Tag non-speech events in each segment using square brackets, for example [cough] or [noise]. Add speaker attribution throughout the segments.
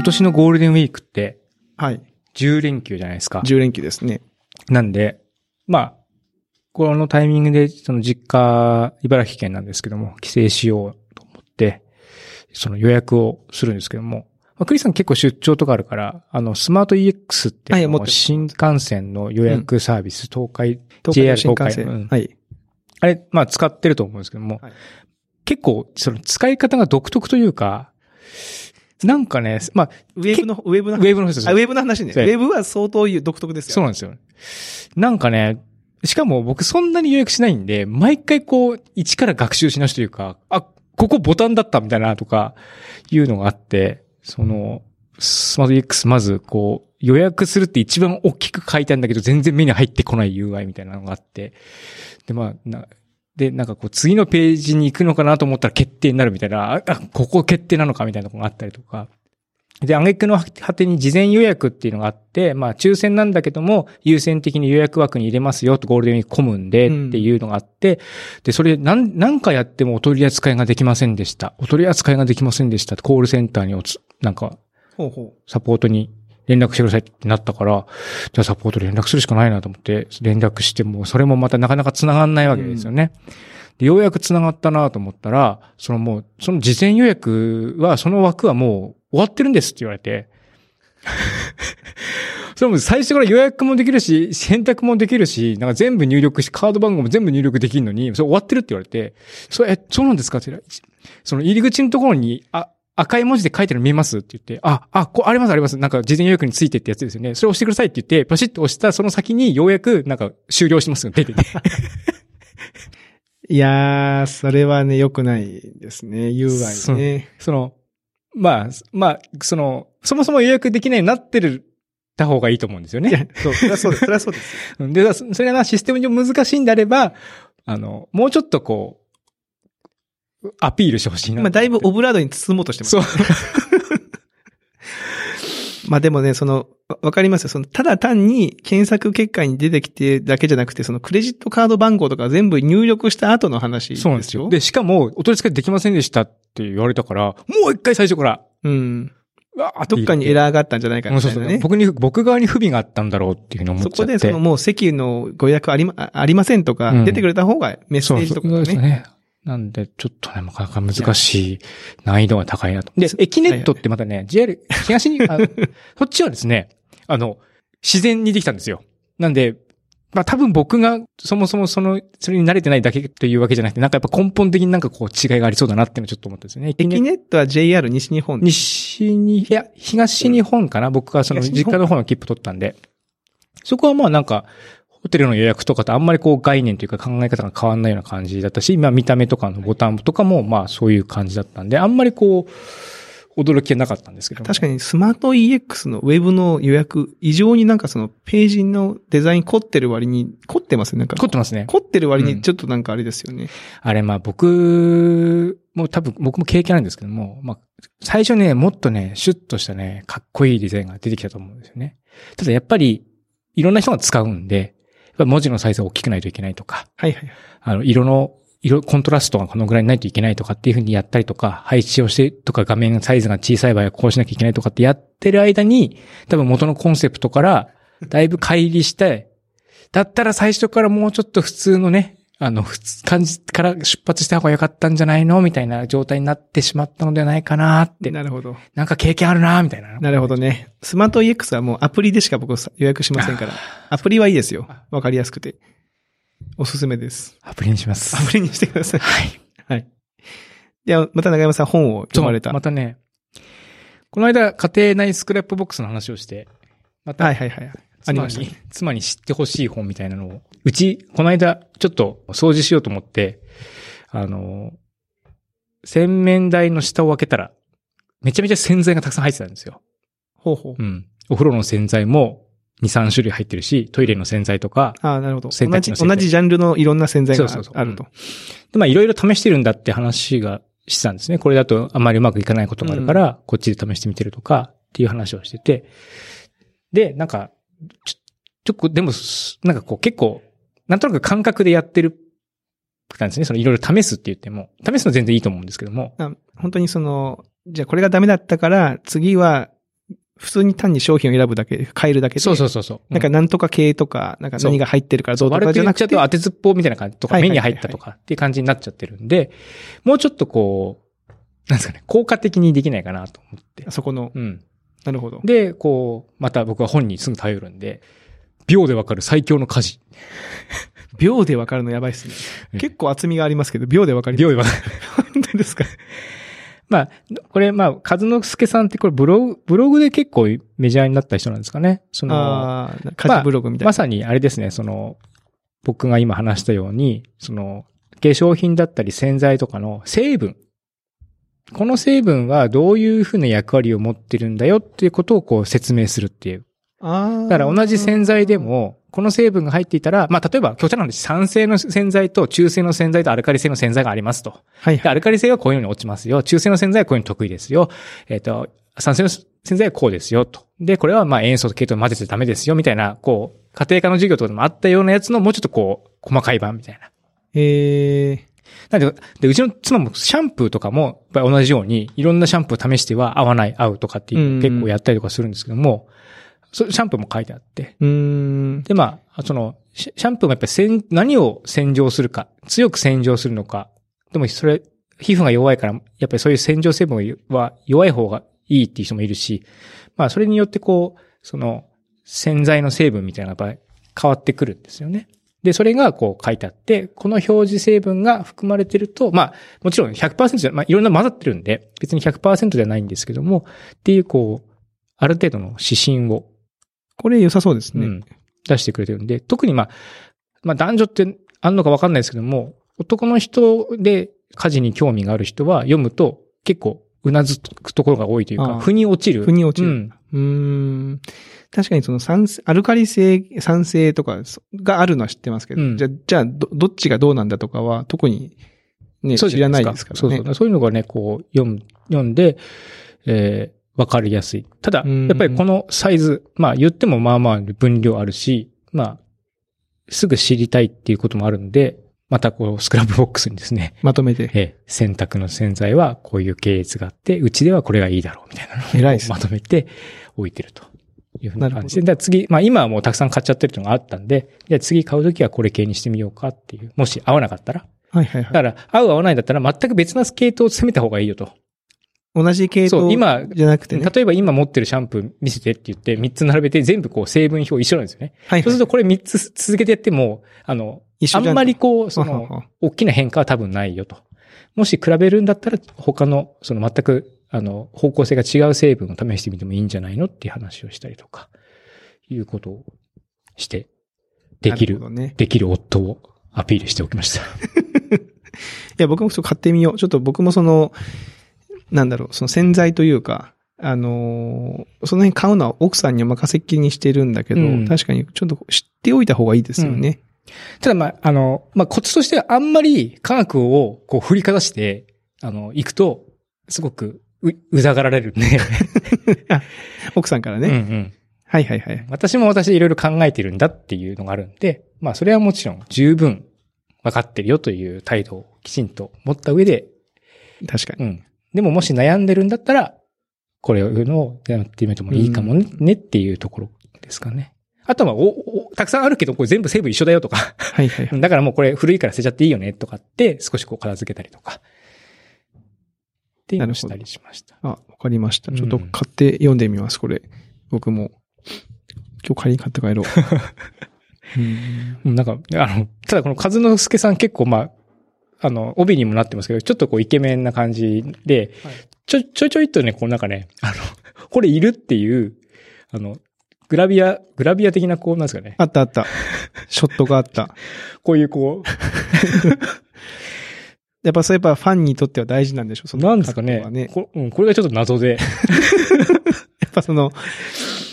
Speaker 1: 今年のゴールデンウィークって
Speaker 2: はい。
Speaker 1: 10連休じゃないですか。
Speaker 2: 10連休ですね。
Speaker 1: なんで、まあ、このタイミングで、その実家、茨城県なんですけども、帰省しようと思って、その予約をするんですけども、まあ、クリスさん結構出張とかあるから、あの、スマート EX っていう新幹線の予約サービス、東海、
Speaker 2: 東海
Speaker 1: JR
Speaker 2: 道新幹線。
Speaker 1: 東海うん
Speaker 2: はい。
Speaker 1: あれ、まあ使ってると思うんですけども、
Speaker 2: はい
Speaker 1: 結構、その使い方が独特というか、なんかね、まあ、
Speaker 2: ウェブの、ウェブの
Speaker 1: ウェブの人です
Speaker 2: あ、ウェブの話ね。ウェブは相当独特ですよ。
Speaker 1: そうなんですよ。なんかね、しかも僕そんなに予約しないんで、毎回こう、一から学習し直しというか、あ、ここボタンだったみたいなとか、いうのがあって、その、スマート X まずこう、予約するって一番大きく書いてあるんだけど、全然目に入ってこない UI みたいなのがあって、で、まあ、な、で、なんかこう、次のページに行くのかなと思ったら決定になるみたいな、あ、あここ決定なのかみたいなのがあったりとか、で、挙句の果てに事前予約っていうのがあって、まあ抽選なんだけども、優先的に予約枠に入れますよとゴールデンウィーク混むんでっていうのがあって、で、それ何、何回やってもお取り扱いができませんでした。お取り扱いができませんでしたってコールセンターにおつ、なんか、
Speaker 2: ほうほ
Speaker 1: サポートに連絡してくださいってなったから、じゃあサポート連絡するしかないなと思って、連絡しても、それもまたなかなか繋がんないわけですよね。で、ようやく繋がったなと思ったら、そのもう、その事前予約は、その枠はもう終わってるんですって言われて、[laughs] それも最初から予約もできるし、選択もできるし、なんか全部入力し、カード番号も全部入力できるのに、それ終わってるって言われて、それ、え、そうなんですかって言ったらその入り口のところに、あ、赤い文字で書いてるの見えますって言って、あ、あ、こう、ありますあります。なんか事前予約についてってやつですよね。それ押してくださいって言って、パシッと押したその先にようやく、なんか終了しますが出てて。
Speaker 2: う。[laughs] いやー、それはね、良くないですね。UI ね。
Speaker 1: その、まあ、まあ、その、そもそも予約できないようになってる、た方がいいと思うんですよね。
Speaker 2: そう、それはそうです。それはそうです。[laughs]
Speaker 1: うんで、そそれがシステム上難しいんであれば、あの、もうちょっとこう、アピールしてほしいな。
Speaker 2: 今、だいぶオブラードに包もうとしてます。
Speaker 1: そう。[laughs]
Speaker 2: まあでもね、その、わわかりますよ。その、ただ単に検索結果に出てきてだけじゃなくて、そのクレジットカード番号とか全部入力した後の話ですよ。
Speaker 1: そうなんですよ。で、しかも、お取り扱いできませんでしたって言われたから、もう一回最初から、
Speaker 2: うん。
Speaker 1: わー
Speaker 2: どっかにエラーがあったんじゃないか
Speaker 1: うんそうそう
Speaker 2: みたいなね。
Speaker 1: 僕に、僕側に不備があったんだろうっていうふうに思っちゃって。
Speaker 2: そこで、そのもう席のご予約ありま、あありませんとか
Speaker 1: うん、
Speaker 2: 出てくれた方がメッセージとか
Speaker 1: そうそうそうです
Speaker 2: ね。
Speaker 1: ね。なんで、ちょっとね、なかなか難しい、難易度が高いなと。で、エキネットってまたね、JR、東に、あ [laughs] そっちはですね、あの、自然にできたんですよ。なんで、まあ多分僕がそもそもその、それに慣れてないだけというわけじゃなくて、なんかやっぱ根本的になんかこう違いがありそうだなっていうのをちょっと思ったんですよね。
Speaker 2: エキネットは JR 西日本。
Speaker 1: 西に、いや、東日本かな、僕がその実家の方の切符取ったんで。そこはまあなんか、ホテルの予約とかとあんまりこう概念というか考え方が変わんないような感じだったし、まあ見た目とかのボタンとかもまあそういう感じだったんで、あんまりこう、驚きはなかったんですけども。
Speaker 2: 確かにスマート EX のウェブの予約、異常になんかそのページのデザイン凝ってる割に、凝ってますね。なんか。
Speaker 1: 凝ってますね。
Speaker 2: 凝ってる割
Speaker 1: うん
Speaker 2: にちょっとなんかあれですよね。
Speaker 1: あれまあ僕も多分僕も経験あるんですけども、まあ最初ね、もっとね、シュッとしたね、かっこいいデザインが出てきたと思うんですよね。ただやっぱり、いろんな人が使うんで、文字のサイズが大きくないといけないとか、
Speaker 2: はいはい。
Speaker 1: あの、色の、色、コントラストがこのぐらいないといけないとかっていうふうにやったりとか、配置をしてとか画面サイズが小さい場合はこうしなきゃいけないとかってやってる間に、多分元のコンセプトからだいぶ乖離して、だったら最初からもうちょっと普通のね、あの、感じから出発した方が良かったんじゃないの？みたいな状態になってしまったのではないかなって。
Speaker 2: なるほど。
Speaker 1: なんか経験あるなみたいな。
Speaker 2: なるほどね。スマート EX はもうアプリでしか僕予約しませんから。アプリはいいですよ。わかりやすくて。おすすめです。
Speaker 1: アプリにします。
Speaker 2: アプリにしてください。
Speaker 1: はい。
Speaker 2: はい。では、また長山さん本を読まれた。
Speaker 1: またね、この間家庭内スクラップボックスの話をして、また
Speaker 2: はいはいはい。あり
Speaker 1: 妻
Speaker 2: ました
Speaker 1: に、妻に知ってほしい本みたいなのを、うち、この間、ちょっと掃除しようと思って、あの、洗面台の下を開けたら、めちゃめちゃ洗剤がたくさん入ってたんですよ。
Speaker 2: ほうほう。
Speaker 1: うん。お風呂の洗剤も2、3種類入ってるし、トイレの洗剤とか、
Speaker 2: ああ、なるほど。
Speaker 1: 洗剤
Speaker 2: 同じジャンルのいろんな洗剤が
Speaker 1: そうそうそう
Speaker 2: あると。
Speaker 1: で、まあいろいろ試してるんだって話がしてたんですね。これだとあまりうまくいかないことがあるから、こっちで試してみてるとか、っていう話をしてて。で、なんか、ちょ、ちょっと、でも、なんかこう結構、なんとなく感覚でやってる、なんですね。そのいろいろ試すって言っても、試すの全然いいと思うんですけども。
Speaker 2: あ本当にその、じゃあこれがダメだったから、次は普通に単に商品を選ぶだけ、変えるだけで。
Speaker 1: そうそうそうそう。
Speaker 2: なんかなんとか系とか、なんか何が入ってるからどうと
Speaker 1: 悪く
Speaker 2: かじゃなくて。
Speaker 1: 言っちゃうと当てずっぽうみたいな感じとか、目に入ったとかっていう感じになっちゃってるんで、もうちょっとこう、なんですかね、効果的にできないかなと思って。
Speaker 2: そこの、
Speaker 1: うん。
Speaker 2: なるほど。
Speaker 1: で、こう、また僕は本にすぐ頼るんで、秒でわかる最強の家事。[laughs]
Speaker 2: 秒でわかるのやばいっすね。
Speaker 1: うん
Speaker 2: 結構厚みがありますけど、秒でわかります。
Speaker 1: 秒でわかる。[laughs]
Speaker 2: 本当ですか？[laughs]
Speaker 1: まあ、これ、まあ、和之助さんってこれブログ、ブログで結構メジャーになった人なんですかね。その、
Speaker 2: ああ、家事ブログみたいな。
Speaker 1: まさにあれですね、その、僕が今話したように、その、化粧品だったり洗剤とかの成分。この成分はどういうふうな役割を持ってるんだよっていうことをこう説明するっていう。
Speaker 2: ああ。
Speaker 1: だから同じ洗剤で、も、この成分が入っていたら、まあ、例えば、極端な話、酸性の洗剤と中性の洗剤とアルカリ性の洗剤がありますと。
Speaker 2: はい
Speaker 1: で、アルカリ性はこういうのに落ちますよ。中性の洗剤はこういうの得意ですよ。えっ、と、酸性の洗剤はこうですよ。と。で、これはまあ塩素と系統混ぜちゃダメですよ。みたいな、こう、家庭科の授業とかでもあったようなやつのもうちょっとこう、細かい版みたいな。
Speaker 2: ええ
Speaker 1: なんで、で、うちの妻もシャンプーとかも、やっぱり同じように、いろんなシャンプーを試しては合わない、合うとかっていう結構やったりとかするんですけども、そシャンプーも書いてあって。
Speaker 2: うーん。
Speaker 1: で、まあ、その、シシャンプーもやっぱり洗、何を洗浄するか、強く洗浄するのか。でもそれ、皮膚が弱いから、やっぱりそういう洗浄成分は弱い方がいいっていう人もいるし、まあそれによってこう、その、洗剤の成分みたいなのがやっぱり変わってくるんですよね。で、それがこう書いてあって、この表示成分が含まれてると、まあ、もちろん100%じゃ、まあいろんな混ざってるんで、別に100%ではないんですけども、っていうこう、ある程度の指針を
Speaker 2: これ良さそうですね。
Speaker 1: うん、出してくれてるんで、特にまあ、まあ男女ってあんのかわかんないですけども、男の人で家事に興味がある人は読むと結構うなずくところが多いというか、腑に落ちる。
Speaker 2: 腑に落ちる
Speaker 1: うん。
Speaker 2: うーん。確かにその酸性、アルカリ性、酸性とかそがあるのは知ってますけど、
Speaker 1: うん
Speaker 2: じゃあ、じゃあど、どっちがどうなんだとかは特にね、
Speaker 1: そうじゃ
Speaker 2: 知らないですからね。
Speaker 1: そうそう。そういうのがね、こう、読む、読んで、えー、わかりやすい。ただ、
Speaker 2: うん
Speaker 1: やっぱりこのサイズ、まあ言ってもまあまあ分量あるし、まあ、すぐ知りたいっていうこともあるんで、またこう、スクラップボックスにですね、
Speaker 2: まとめて。
Speaker 1: ええ、洗濯の洗剤はこういう系列があって、うちではこれがいいだろうみたいなのを
Speaker 2: 偉いですね
Speaker 1: まとめて置いてるというふうな感じで。
Speaker 2: な
Speaker 1: だから次、まあ今はもうたくさん買っちゃってるのがあったんで、じゃあ次買うときはこれ系にしてみようかっていう。もし合わなかったら。
Speaker 2: はいはいはい。
Speaker 1: だから合う合わないだったら全く別な系統を攻めた方がいいよと。
Speaker 2: 同じ系統
Speaker 1: そう今
Speaker 2: じゃなくてね。
Speaker 1: 例えば今持ってるシャンプー見せてって言って3つ並べて全部こう成分表一緒なんですよね。
Speaker 2: はいはい。
Speaker 1: そうするとこれ3つ続けてやっても、あの、
Speaker 2: 一緒じゃん
Speaker 1: あんまりこう、その、大きな変化は多分ないよと。もし比べるんだったら、他の、その全く、あの、方向性が違う成分を試してみてもいいんじゃないのっていう話をしたりとか、いうことをして、できる、
Speaker 2: なほどね。
Speaker 1: できる夫をアピールしておきました。[laughs]
Speaker 2: いや、僕もそう買ってみよう。ちょっと僕もその、なんだろう、その洗剤というか、あのーその辺買うのは奥さんにお任せっきりにしてるんだけど、
Speaker 1: うん
Speaker 2: 確かにちょっと知っておいた方がいいですよね。
Speaker 1: ただまあ、あの、まあ、コツとしてはあんまり科学をこう振りかざして、あの、行くと、すごくう、うざがられるんで。[laughs]
Speaker 2: 奥さんからね。
Speaker 1: うんうん。
Speaker 2: はいはいはい。
Speaker 1: 私も私でいろいろ考えてるんだっていうのがあるんで、まあそれはもちろん十分分かってるよという態度をきちんと持った上で、
Speaker 2: 確かに。
Speaker 1: うん。でももし悩んでるんだったら、これをやってみてもいいかもね,、っていうところですかね。あとはお、お、たくさんあるけど、これ全部成分一緒だよとか、
Speaker 2: はいはいはい。[laughs]
Speaker 1: だからもうこれ古いから捨てちゃっていいよねとかって少しこう片付けたりとか、っていうのをしたりしました。
Speaker 2: あ、わかりました。
Speaker 1: うん
Speaker 2: ちょっと買って読んでみます、これ。僕も。今日仮に買って帰ろう。[laughs] うん
Speaker 1: うんなんか、あの、ただこの和之助さん結構まあ、あの、帯にもなってますけど、ちょっとこうイケメンな感じで、
Speaker 2: はい
Speaker 1: ちょ、ちょいちょいとね、こうなんかね、あの、[laughs] これいるっていう、あの、グラビア、グラビア的なこうなんですかね。
Speaker 2: あったあった。[laughs] ショットがあった。
Speaker 1: こういうこ
Speaker 2: やっぱそうやっぱファンにとっては大事なんでしょ、そうの
Speaker 1: なんですかね。こうん、これがちょっと謎で。[laughs]
Speaker 2: やっぱその、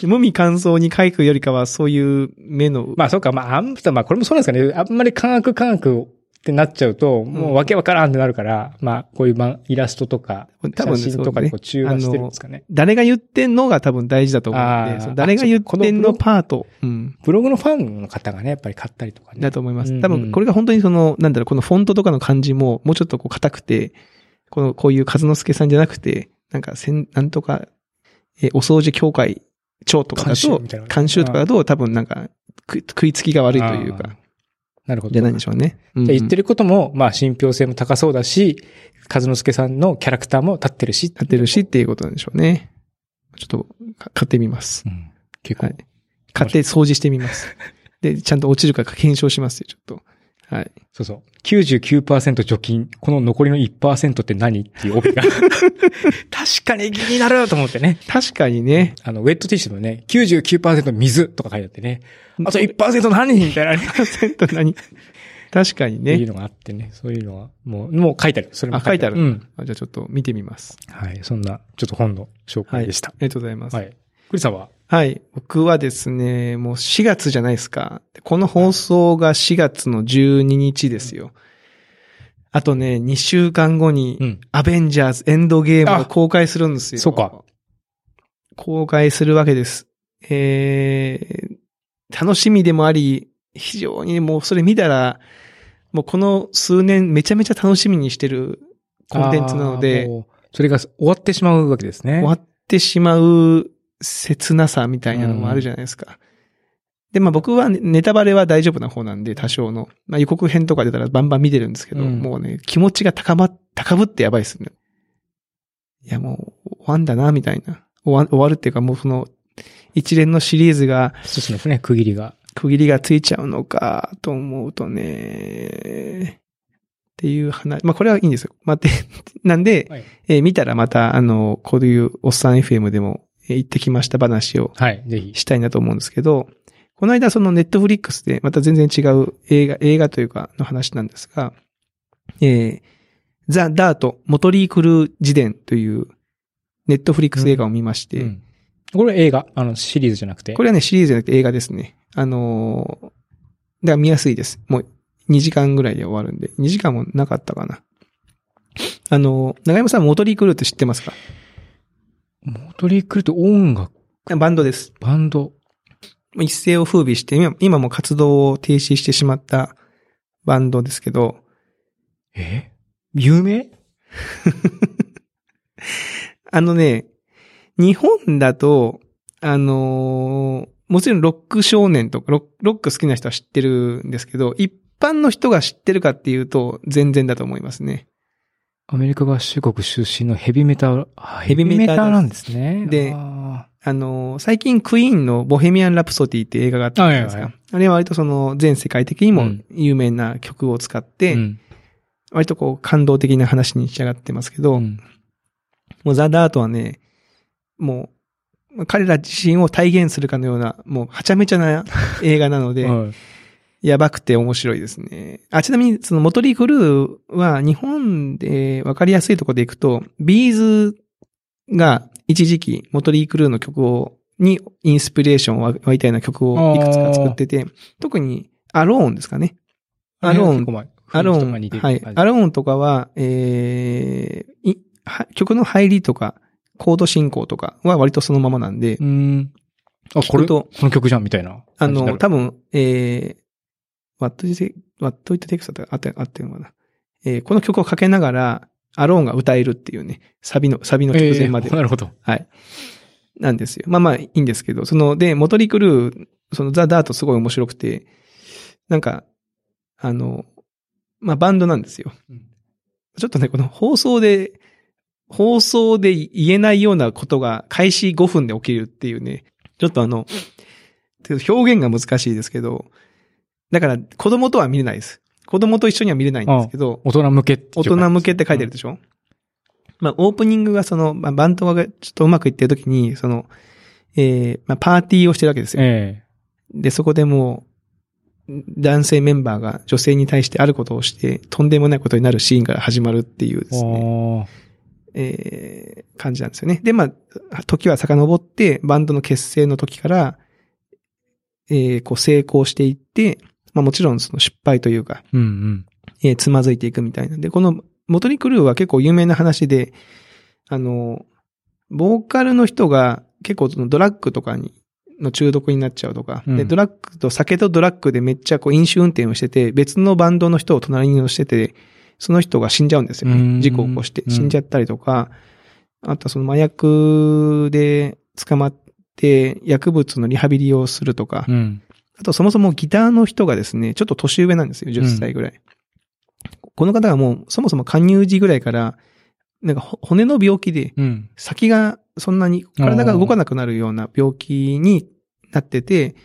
Speaker 2: 無味乾燥に書くよりかは、そういう目の、
Speaker 1: まあそうか、まあ、あんまあこれもそうなんですかね。あんまり科学科学ってなっちゃうと、もうわけわからんってなるから、まあこういうまイラストとか、
Speaker 2: 多分ね
Speaker 1: 写真とかでこう中和してるんですかね。
Speaker 2: 誰が言ってんのが多分大事だと思うんで、誰が言ってんのパート、うん、
Speaker 1: ブログのファンの方がね、やっぱり買ったりとかね。
Speaker 2: だと思います。
Speaker 1: うんうん。
Speaker 2: 多分、これが本当にその、なんだろう、このフォントとかの感じも、もうちょっとこう硬くて、この、こういう和之助さんじゃなくて、なんか、せん、なんとか、えーお掃除協会長とかだと監修とかだと多分なんか、食いつきが悪いというか、
Speaker 1: なるほど。
Speaker 2: じゃないんでしょうね。うんうん
Speaker 1: で言ってることも、まあ、信憑性も高そうだし、和之助さんのキャラクターも立ってるし。
Speaker 2: 立ってるしっていうことなんでしょうね。ちょっと、か買ってみます。
Speaker 1: うん。結構。
Speaker 2: はい。買って掃除してみます。[laughs] で、ちゃんと落ちるか検証しますよ、ちょっと。はい。
Speaker 1: そうそう。99%除菌。この残りの1%って何っていう帯が。[laughs] 確かに気になると思ってね。
Speaker 2: 確かにね。
Speaker 1: あの、ウェットティッシュもね、99%水とか書いてあってね。あと1%何みたいなね。
Speaker 2: 1%何？確かにね。
Speaker 1: っていうのがあってね。そういうのは、もう、もう書いてある。それも
Speaker 2: あ書いてある
Speaker 1: うん。
Speaker 2: あじゃあちょっと見てみます。
Speaker 1: はい。そんな、ちょっと本の紹介でした
Speaker 2: あ。りがとうございます。
Speaker 1: はい。クリさんは？
Speaker 2: はい。僕はですね、もう4月じゃないですか。この放送が4月の12日ですよ。あとね、2週間後に
Speaker 1: う、ん。
Speaker 2: アベンジャーズエンドゲームを公開するんですよ。
Speaker 1: そうか。
Speaker 2: 公開するわけです。えー、楽しみでもあり、非常にもうそれ見たら、もうこの数年めちゃめちゃ楽しみにしてるコンテンツなので、
Speaker 1: それが終わってしまうわけですね。
Speaker 2: 終わってしまう切なさみたいなのもあるじゃないですか。で、まあ僕はねネタバレは大丈夫な方なんで、多少の。まあ予告編とか出たらバンバン見てるんですけど、
Speaker 1: うん
Speaker 2: もうね、気持ちが高ま、高ぶってやばいですね。いやもう、終わんだな、みたいな。終わ終わるっていうかもうその、一連のシリーズが、
Speaker 1: 一つのね、区切りが。
Speaker 2: 区切りがついちゃうのか、と思うとね、っていう話。まあこれはいいんですよ。まあ、で、[laughs] なんで、
Speaker 1: はい。
Speaker 2: えー見たらまた、あの、こういうおっさん FM でも、えー行ってきました話を
Speaker 1: はい。ぜひ。
Speaker 2: したいなと思うんですけど、この間そのネットフリックスでまた全然違う映画、映画というかの話なんですが、えー、ザ・ダート、モトリー・クルー自伝というネットフリックス映画を見まして、
Speaker 1: うん。これ映画、あの、シリーズじゃなくて？
Speaker 2: これはね、シリーズじゃなくて映画ですね。あのーだから見やすいです。もう2時間ぐらいで終わるんで。2時間もなかったかな。あのー長山さん、モトリー・クルーって知ってますか？
Speaker 1: モトリークルって音楽、
Speaker 2: バンドです。
Speaker 1: バンド。
Speaker 2: 一世を風靡して、今今も活動を停止してしまったバンドですけど、
Speaker 1: え？有名？[laughs]
Speaker 2: あのね、日本だと、あのーもちろんロック少年とかロロック好きな人は知ってるんですけど、一般の人が知ってるかっていうと、全然だと思いますね。
Speaker 1: アメリカ合衆国出身のヘビメタ、あ
Speaker 2: ヘビメタ
Speaker 1: なんですね。
Speaker 2: で
Speaker 1: あ
Speaker 2: あのー最近クイーンのボヘミアン・ラプソディって映画があったじゃないですか。
Speaker 1: はいはい
Speaker 2: あれは割とその全世界的にも
Speaker 1: うん。
Speaker 2: 有名な曲を使っ
Speaker 1: ー
Speaker 2: て、
Speaker 1: うん。
Speaker 2: 割とこう感動的な話に仕上がってますけど、
Speaker 1: うん。
Speaker 2: もうザ・ダートはね、もう、彼ら自身を体現するかのような、もうはちゃめちゃな映画なので、[laughs]
Speaker 1: はい
Speaker 2: やばくて面白いですね。あ、ちなみに、そのモトリー・クルーは日本でわかりやすいところでいくと、ビーズが一時期モトリー・クルーの曲を、にインスピレーションを湧いたような曲をいくつか作ってて、特にアローンですかね。アローンアローン、はい。アローンとかは、えー曲の入りとか、コード進行とかは割とそのままなんで、
Speaker 1: うん。あ、これ、
Speaker 2: と
Speaker 1: この曲じゃんみたいな
Speaker 2: あの。多分、えー、What is it, What it takes だったあって、あってるのかな。えーこの曲をかけながら、アローンが歌えるっていうね、サビの、サビの直前まで。
Speaker 1: えーなるほど。
Speaker 2: はい。なんですよ。まあまあいいんですけど、その、で、モトリクルー、そのザ・ダートすごい面白くて、なんか、あの、まあバンドなんですよ。
Speaker 1: うん
Speaker 2: ちょっとね、この放送で、放送で言えないようなことが開始5分で起きるっていうね、ちょっとあの、表現が難しいですけど、だから子供とは見れないです。子供と一緒には見れないんですけど、
Speaker 1: 大人向けって
Speaker 2: 大人向けって書いてるでしょ、まあ、オープニングがその、まあ、バンドがちょっとうまくいってる時に、その、えー、まあ、パーティーをしてるわけですよ。
Speaker 1: え
Speaker 2: で、そこでもう、男性メンバーが女性に対してあることをして、とんでもないことになるシーンから始まるっていうで
Speaker 1: え
Speaker 2: すね、えー、感じなんですよね。で、まあ、時は遡って、バンドの結成の時から、えー、こう成功していって、まあもちろんその失敗というか、
Speaker 1: うんうん。
Speaker 2: えーつまずいていくみたいなんで、このモトリクルーは結構有名な話で、あの、ボーカルの人が結構そのドラッグとかに、の中毒になっちゃうとか、
Speaker 1: うん
Speaker 2: で、ドラッグと酒とドラッグでめっちゃこう飲酒運転をしてて、別のバンドの人を隣に乗せてて、その人が死んじゃうんですよ
Speaker 1: うん
Speaker 2: ね。事故を起こして
Speaker 1: うん
Speaker 2: 死んじゃったりとか、あとはその麻薬で捕まって薬物のリハビリをするとか、
Speaker 1: うん。
Speaker 2: あとそもそもギターの人がですね、ちょっと年上なんですよ、10歳ぐらい。この方がもうそもそも加入時ぐらいから、なんかほ骨の病気で、
Speaker 1: うん。
Speaker 2: 先がそんなに体が動かなくなるような病気になってて、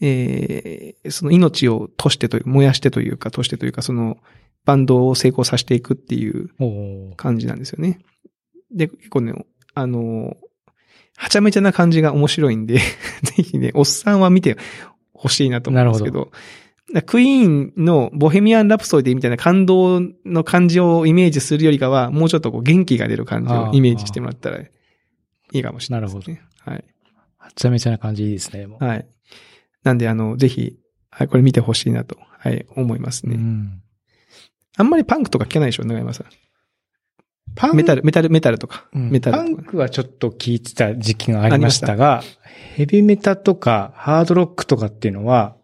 Speaker 2: えーその命をとしてという、燃やしてというか、としてというか、そのバンドを成功させていくっていう感じなんですよね。で、結構ね、あの、はちゃめちゃな感じが面白いんで、[laughs] ぜひね、おっさんは見てほしいなと思うんですけど、だクイーンのボヘミアン・ラプソディみたいな感動の感じをイメージするよりかは、もうちょっとこう元気が出る感じをイメージしてもらったらいいかもしれないですね。はい。
Speaker 1: はちゃめちゃな感じいいですね。もう
Speaker 2: はい。なんで、あの、ぜひ、はい、これ見てほしいなと、はい、思いますね。
Speaker 1: うん。
Speaker 2: あんまりパンクとか聞けないでしょ、長山さ
Speaker 1: パ
Speaker 2: ん。メタル、メタル、メタルとか。
Speaker 1: うん
Speaker 2: メタル
Speaker 1: パン。クはちょっと聞いてた時期がありましたが、ヘビメタとかハードロックとかっていうのは、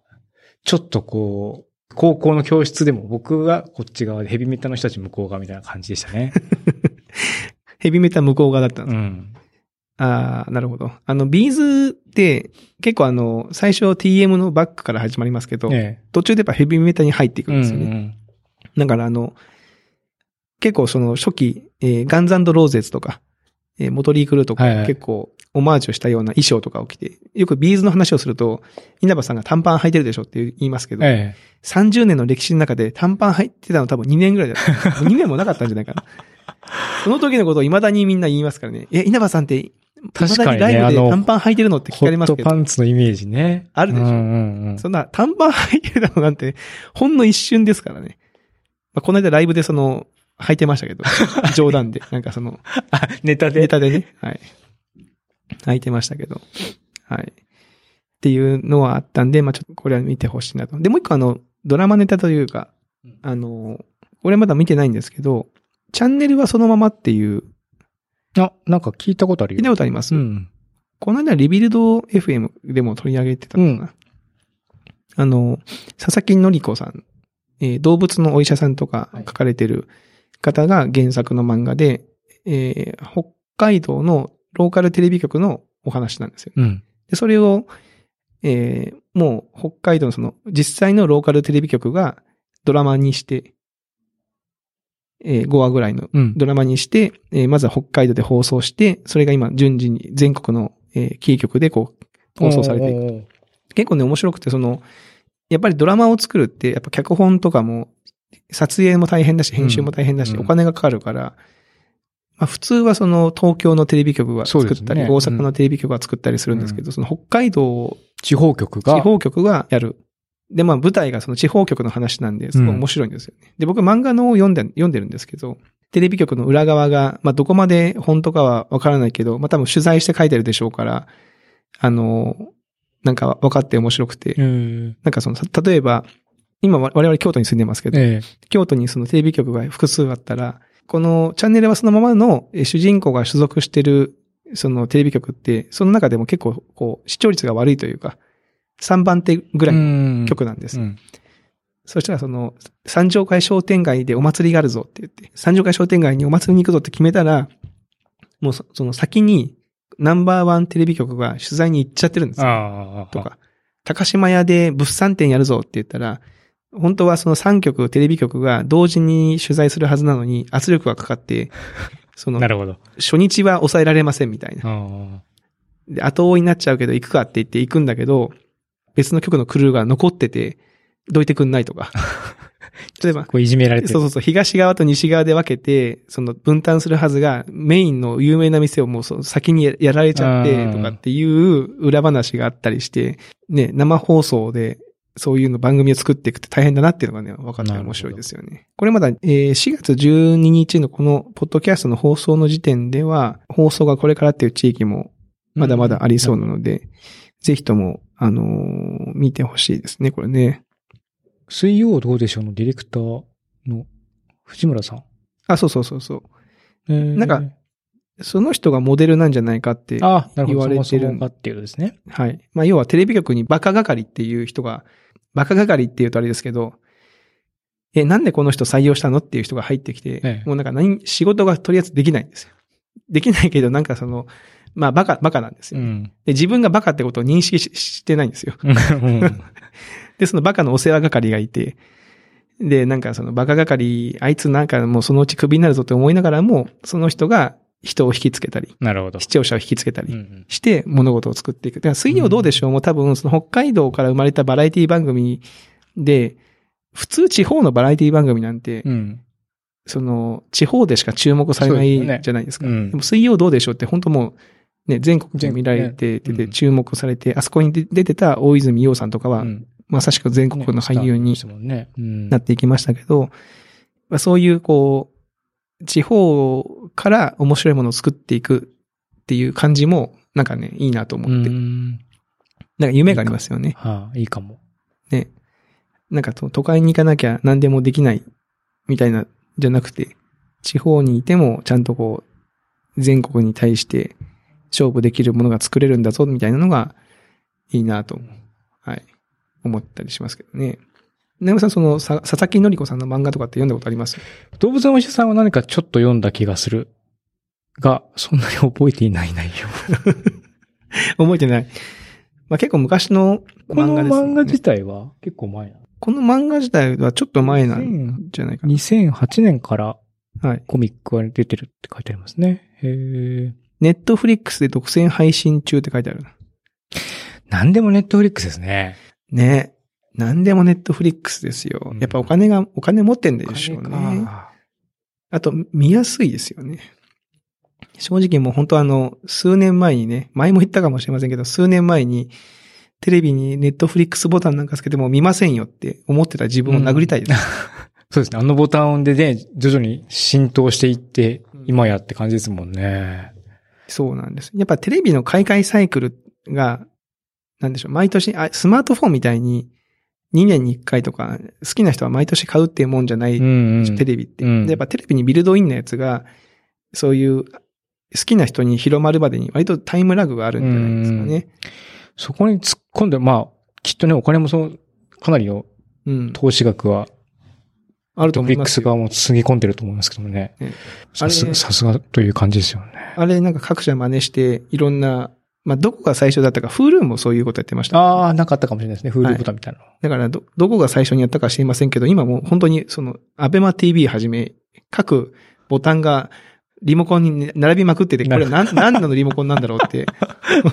Speaker 1: ちょっとこう、高校の教室でも僕がこっち側でヘビメタの人たち向こう側みたいな感じでしたね。[laughs]
Speaker 2: ヘビメタ向こう側だったんです
Speaker 1: うん。
Speaker 2: ああ、なるほど。あの、ビーズって、結構あの、最初 TM のバックから始まりますけど、
Speaker 1: え
Speaker 2: 途中でやっぱヘビメタに入ってい
Speaker 1: え。うんん
Speaker 2: くですよね。
Speaker 1: うん。
Speaker 2: だからあの、結構その初期、えーガンズローゼツとか、えーモトリークルーとか、
Speaker 1: はいはい
Speaker 2: 結構オマージュしたような衣装とかを着て、よくビーズの話をすると、稲葉さんが短パン履いてるでしょって言いますけど、
Speaker 1: ええ。
Speaker 2: 30年の歴史の中で短パン履いてたの多分2年ぐらいだった。[laughs] 2年もなかったんじゃないかな。その時のことを未だにみんな言いますからね。え、稲葉さんって、
Speaker 1: 確かに
Speaker 2: ライブで短パン履いてるのって聞かれますけど
Speaker 1: パ、ンツのイメージね。
Speaker 2: あるでしょ
Speaker 1: うんうんうん。
Speaker 2: そんな短パン履いてるのなんて、ほんの一瞬ですからね。まあ、この間ライブでその、履いてましたけど、[laughs] 冗談で、なんかその、
Speaker 1: あ、ネタで？
Speaker 2: ネタでね、はい。履いてましたけど、はい。っていうのはあったんで、まあちょっとこれは見てほしいなと。で、もう一個あの、ドラマネタというか
Speaker 1: うん、
Speaker 2: あの、これまだ見てないんですけど、チャンネルはそのままっていう、
Speaker 1: あ、なんか聞いたことある
Speaker 2: 聞いた
Speaker 1: よ。
Speaker 2: ことあります、
Speaker 1: うん。
Speaker 2: この間リビルド FM でも取り上げてたのかな。あの、佐々木のり子さん、えー動物のお医者さんとか
Speaker 1: はい
Speaker 2: 書かれてる方が原作の漫画で、えー北海道のローカルテレビ局のお話なんですよ。
Speaker 1: うん。
Speaker 2: で、それを、えーもう北海道のその実際のローカルテレビ局がドラマにして、えー5話ぐらいの
Speaker 1: うん。
Speaker 2: ドラマにして、えーまずは北海道で放送して、それが今順次に全国の、えーキー局でこう、放送されていく。
Speaker 1: く。
Speaker 2: 結構ね、面白くて、その、やっぱりドラマを作るって、やっぱ脚本とかも、撮影も大変だし、編集も大変だし、
Speaker 1: うん
Speaker 2: お金がかかるから、まあ普通はその東京のテレビ局が作ったり、大阪のテレビ局が作ったりするんですけど、その北海道
Speaker 1: 地方局が。
Speaker 2: 地方局がやる。で、まあ舞台がその地方局の話なんで、すごい面白いんですよね。で、僕漫画のを読んで、読んでるんですけど、テレビ局の裏側が、まあどこまで本当かはわからないけど、まあ多分取材して書いてるでしょうから、あの、なんか分かって面白くて、
Speaker 1: うん。
Speaker 2: なんかその、た例えば、今我々京都に住んでますけど、
Speaker 1: ええ。
Speaker 2: 京都にそのテレビ局が複数あったら、このチャンネルはそのままのえ主人公が所属してるそのテレビ局って、その中でも結構こう視聴率が悪いというか、3番手ぐらいの
Speaker 1: の
Speaker 2: 局なんです。
Speaker 1: うん。
Speaker 2: そしたらその、三条会商店街でお祭りがあるぞって言って、三条会商店街にお祭りに行くぞって決めたら、もうそその先にナンバーワンテレビ局が取材に行っちゃってるんですよ。と。か、高島屋で物産展やるぞって言ったら、本当はその3局、テレビ局が同時に取材するはずなのに圧力がかかって、[laughs] その
Speaker 1: な、るほど。
Speaker 2: 初日は抑えられませんみたいな。
Speaker 1: あ
Speaker 2: で、後追いになっちゃうけど行くかって言って行くんだけど、別の局のクルーが残ってて、どいてくんないとか。[laughs] 例えば
Speaker 1: あ。、こういじめられてる。
Speaker 2: そうそうそう、東側と西側で分けて、その分担するはずが、メインの有名な店をもうその先にやられちゃって、とかっていう裏話があったりして、ね、生放送で、そういうの番組を作っていくって大変だなっていうのがね、分かって面白いですよね。これまだ、えー4月12日のこのポッドキャストの放送の時点では、放送がこれからっていう地域もまだまだありそうなので、ぜひとも、あのー見てほしいですね、これね。
Speaker 1: 水曜どうでしょうのディレクターの藤村さん。
Speaker 2: あ、そうそうそうそう。
Speaker 1: えー
Speaker 2: なんか、その人がモデルなんじゃないかって
Speaker 1: あなるほど。
Speaker 2: 言われて
Speaker 1: そもそ
Speaker 2: る
Speaker 1: もがっていうですね。
Speaker 2: はい。まあ、要はテレビ局にバカ係っていう人が、バカ係って言うとあれですけど、え、なんでこの人採用したのっていう人が入ってきて、
Speaker 1: ええ
Speaker 2: もうなんか何、仕事がとりあえずできないんですよ。できないけど、なんかその、まあバカ、バカなんですよ。
Speaker 1: うん。
Speaker 2: で、自分がバカってことを認識ししてないんですよ。
Speaker 1: うん。[laughs]
Speaker 2: で、そのバカのお世話係がいて、で、なんかそのバカ係、あいつなんかもうそのうちクビになるぞって思いながらも、その人が人を引きつけたり、
Speaker 1: なるほど。
Speaker 2: 視聴者を引きつけたり
Speaker 1: うん
Speaker 2: して物事を作っていく。だから水曜どうでしょうも多分その北海道から生まれたバラエティ番組で、普通地方のバラエティ番組なんて、
Speaker 1: うん。
Speaker 2: その地方でしか注目されないじゃないですか。
Speaker 1: うん
Speaker 2: でも水曜どうでしょうって本当もう、ね、全国で見られてて、注目されて、あそこに出出てた大泉洋さんとかは、
Speaker 1: うん
Speaker 2: まさしく全国の俳優になっていきましたけど、まあそういうこう、地方から面白いものを作っていくっていう感じも、なんかね、いいなと思って。
Speaker 1: うん。
Speaker 2: なんか夢がありますよね。
Speaker 1: はあ、いいかも。
Speaker 2: ね。なんかと都会に行かなきゃ何でもできないみたいな、じゃなくて、地方にいてもちゃんとこう、全国に対して勝負できるものが作れるんだぞ、みたいなのがいいなと、はい、思ったりしますけどね。なさん、その、さ佐々木のり子さんの漫画とかって読んだことあります？
Speaker 1: 動物のお医者さんは何かちょっと読んだ気がする。が、そんなに覚えていない内容。[laughs]
Speaker 2: 覚えてない。まあ、結構昔の
Speaker 1: この
Speaker 2: 漫画です、ね。
Speaker 1: 漫画自体は結構前なの？
Speaker 2: この漫画自体はちょっと前なんじゃないかな。
Speaker 1: 2008年から
Speaker 2: はい。
Speaker 1: コミックが出てるって書いてありますね。へえ。
Speaker 2: ネットフリックスで独占配信中って書いてあるな。
Speaker 1: なんでもネットフリックスですね。
Speaker 2: ね。なんでもネットフリックスですよ
Speaker 1: うん。
Speaker 2: やっぱお金が、お金持ってんでしょうね。
Speaker 1: か
Speaker 2: あと、見やすいですよね。正直もう本当あの、数年前にね、前も言ったかもしれませんけど、数年前に、テレビにネットフリックスボタンなんかつけても見ませんよって思ってた自分を殴りたいです。[laughs]
Speaker 1: そうですね。あのボタンでね、徐々に浸透していって
Speaker 2: うん、
Speaker 1: 今やって感じですもんね。
Speaker 2: そうなんです。やっぱテレビの買い替えサイクルが、なんでしょう、毎年、あスマートフォンみたいに2年に1回とか、好きな人は毎年買うっていうもんじゃない、
Speaker 1: うんうん。
Speaker 2: テレビって、
Speaker 1: うん
Speaker 2: でやっぱテレビにビルドインのやつが、そういう好きな人に広まるまでに割とタイムラグがあるんじゃないですかね。
Speaker 1: そこに突っ込んで、まあ、きっとね、お金もそう、かなりの
Speaker 2: うん。
Speaker 1: 投資額は、
Speaker 2: あると
Speaker 1: トピックス
Speaker 2: 思いますよ。
Speaker 1: 側もつぎ込んでると思いますけどもね
Speaker 2: ね。
Speaker 1: さすが、
Speaker 2: ね
Speaker 1: さすがという感じですよね。
Speaker 2: あれなんか各社真似して、いろんな、まあ、どこが最初だったか、フールーもそういうことやってました。
Speaker 1: ああ、なかったかもしれないですね。フールボタンみたいなの。
Speaker 2: だからど、どこが最初にやったか知りませんけど、今もう本当にその、アベマ TV はじめ、各ボタンがリモコンに並びまくってて、これ何、何のリモコンなんだろうって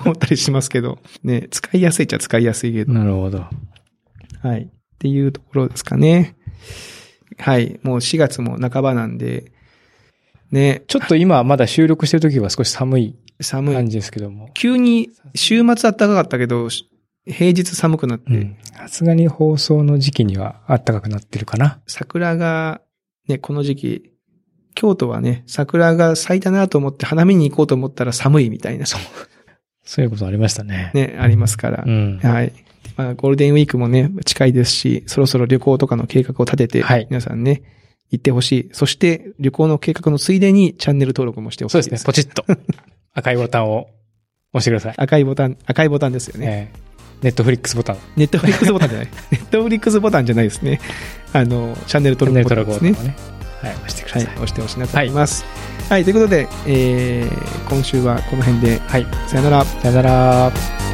Speaker 2: 思ったりしますけど、ね、使いやすいっちゃ使いやすいけど、
Speaker 1: なるほど。
Speaker 2: はい。っていうところですかね。はい。もう4月も半ばなんで、ね、
Speaker 1: ちょっと今まだ収録してる時は少し寒い
Speaker 2: 寒い
Speaker 1: 感。じですけども。
Speaker 2: 急に週末暖かかったけど、平日寒くなって、
Speaker 1: うん。さすがに放送の時期には暖かくなってるかな。
Speaker 2: 桜が、ね、この時期、京都はね、桜が咲いたなと思って花見に行こうと思ったら寒いみたいな、
Speaker 1: そういうことありましたね。
Speaker 2: ね、ありますから。
Speaker 1: うん。
Speaker 2: はい。まあ、ゴールデンウィークもね、近いですし、そろそろ旅行とかの計画を立てて、
Speaker 1: はい
Speaker 2: 皆さんね、行ってほしい。そして、旅行の計画のついでにチャンネル登録もしてほしいで。
Speaker 1: そうですすね。ポチッと [laughs] 赤いボタンを押してください。
Speaker 2: 赤いボタン、赤いボタンですよね。
Speaker 1: えーネットフリックスボタン。
Speaker 2: ネットフリックスボタンじゃない。[laughs] ネットフリックスボタンじゃないですね。あの、チャンネル登録ボタンですね。
Speaker 1: ね。はい、押してく
Speaker 2: はい、
Speaker 1: ださい。
Speaker 2: 押してほしいなと思います。はい、ということで、えー、今週はこの辺で、
Speaker 1: はい。
Speaker 2: さよなら。
Speaker 1: さよなら。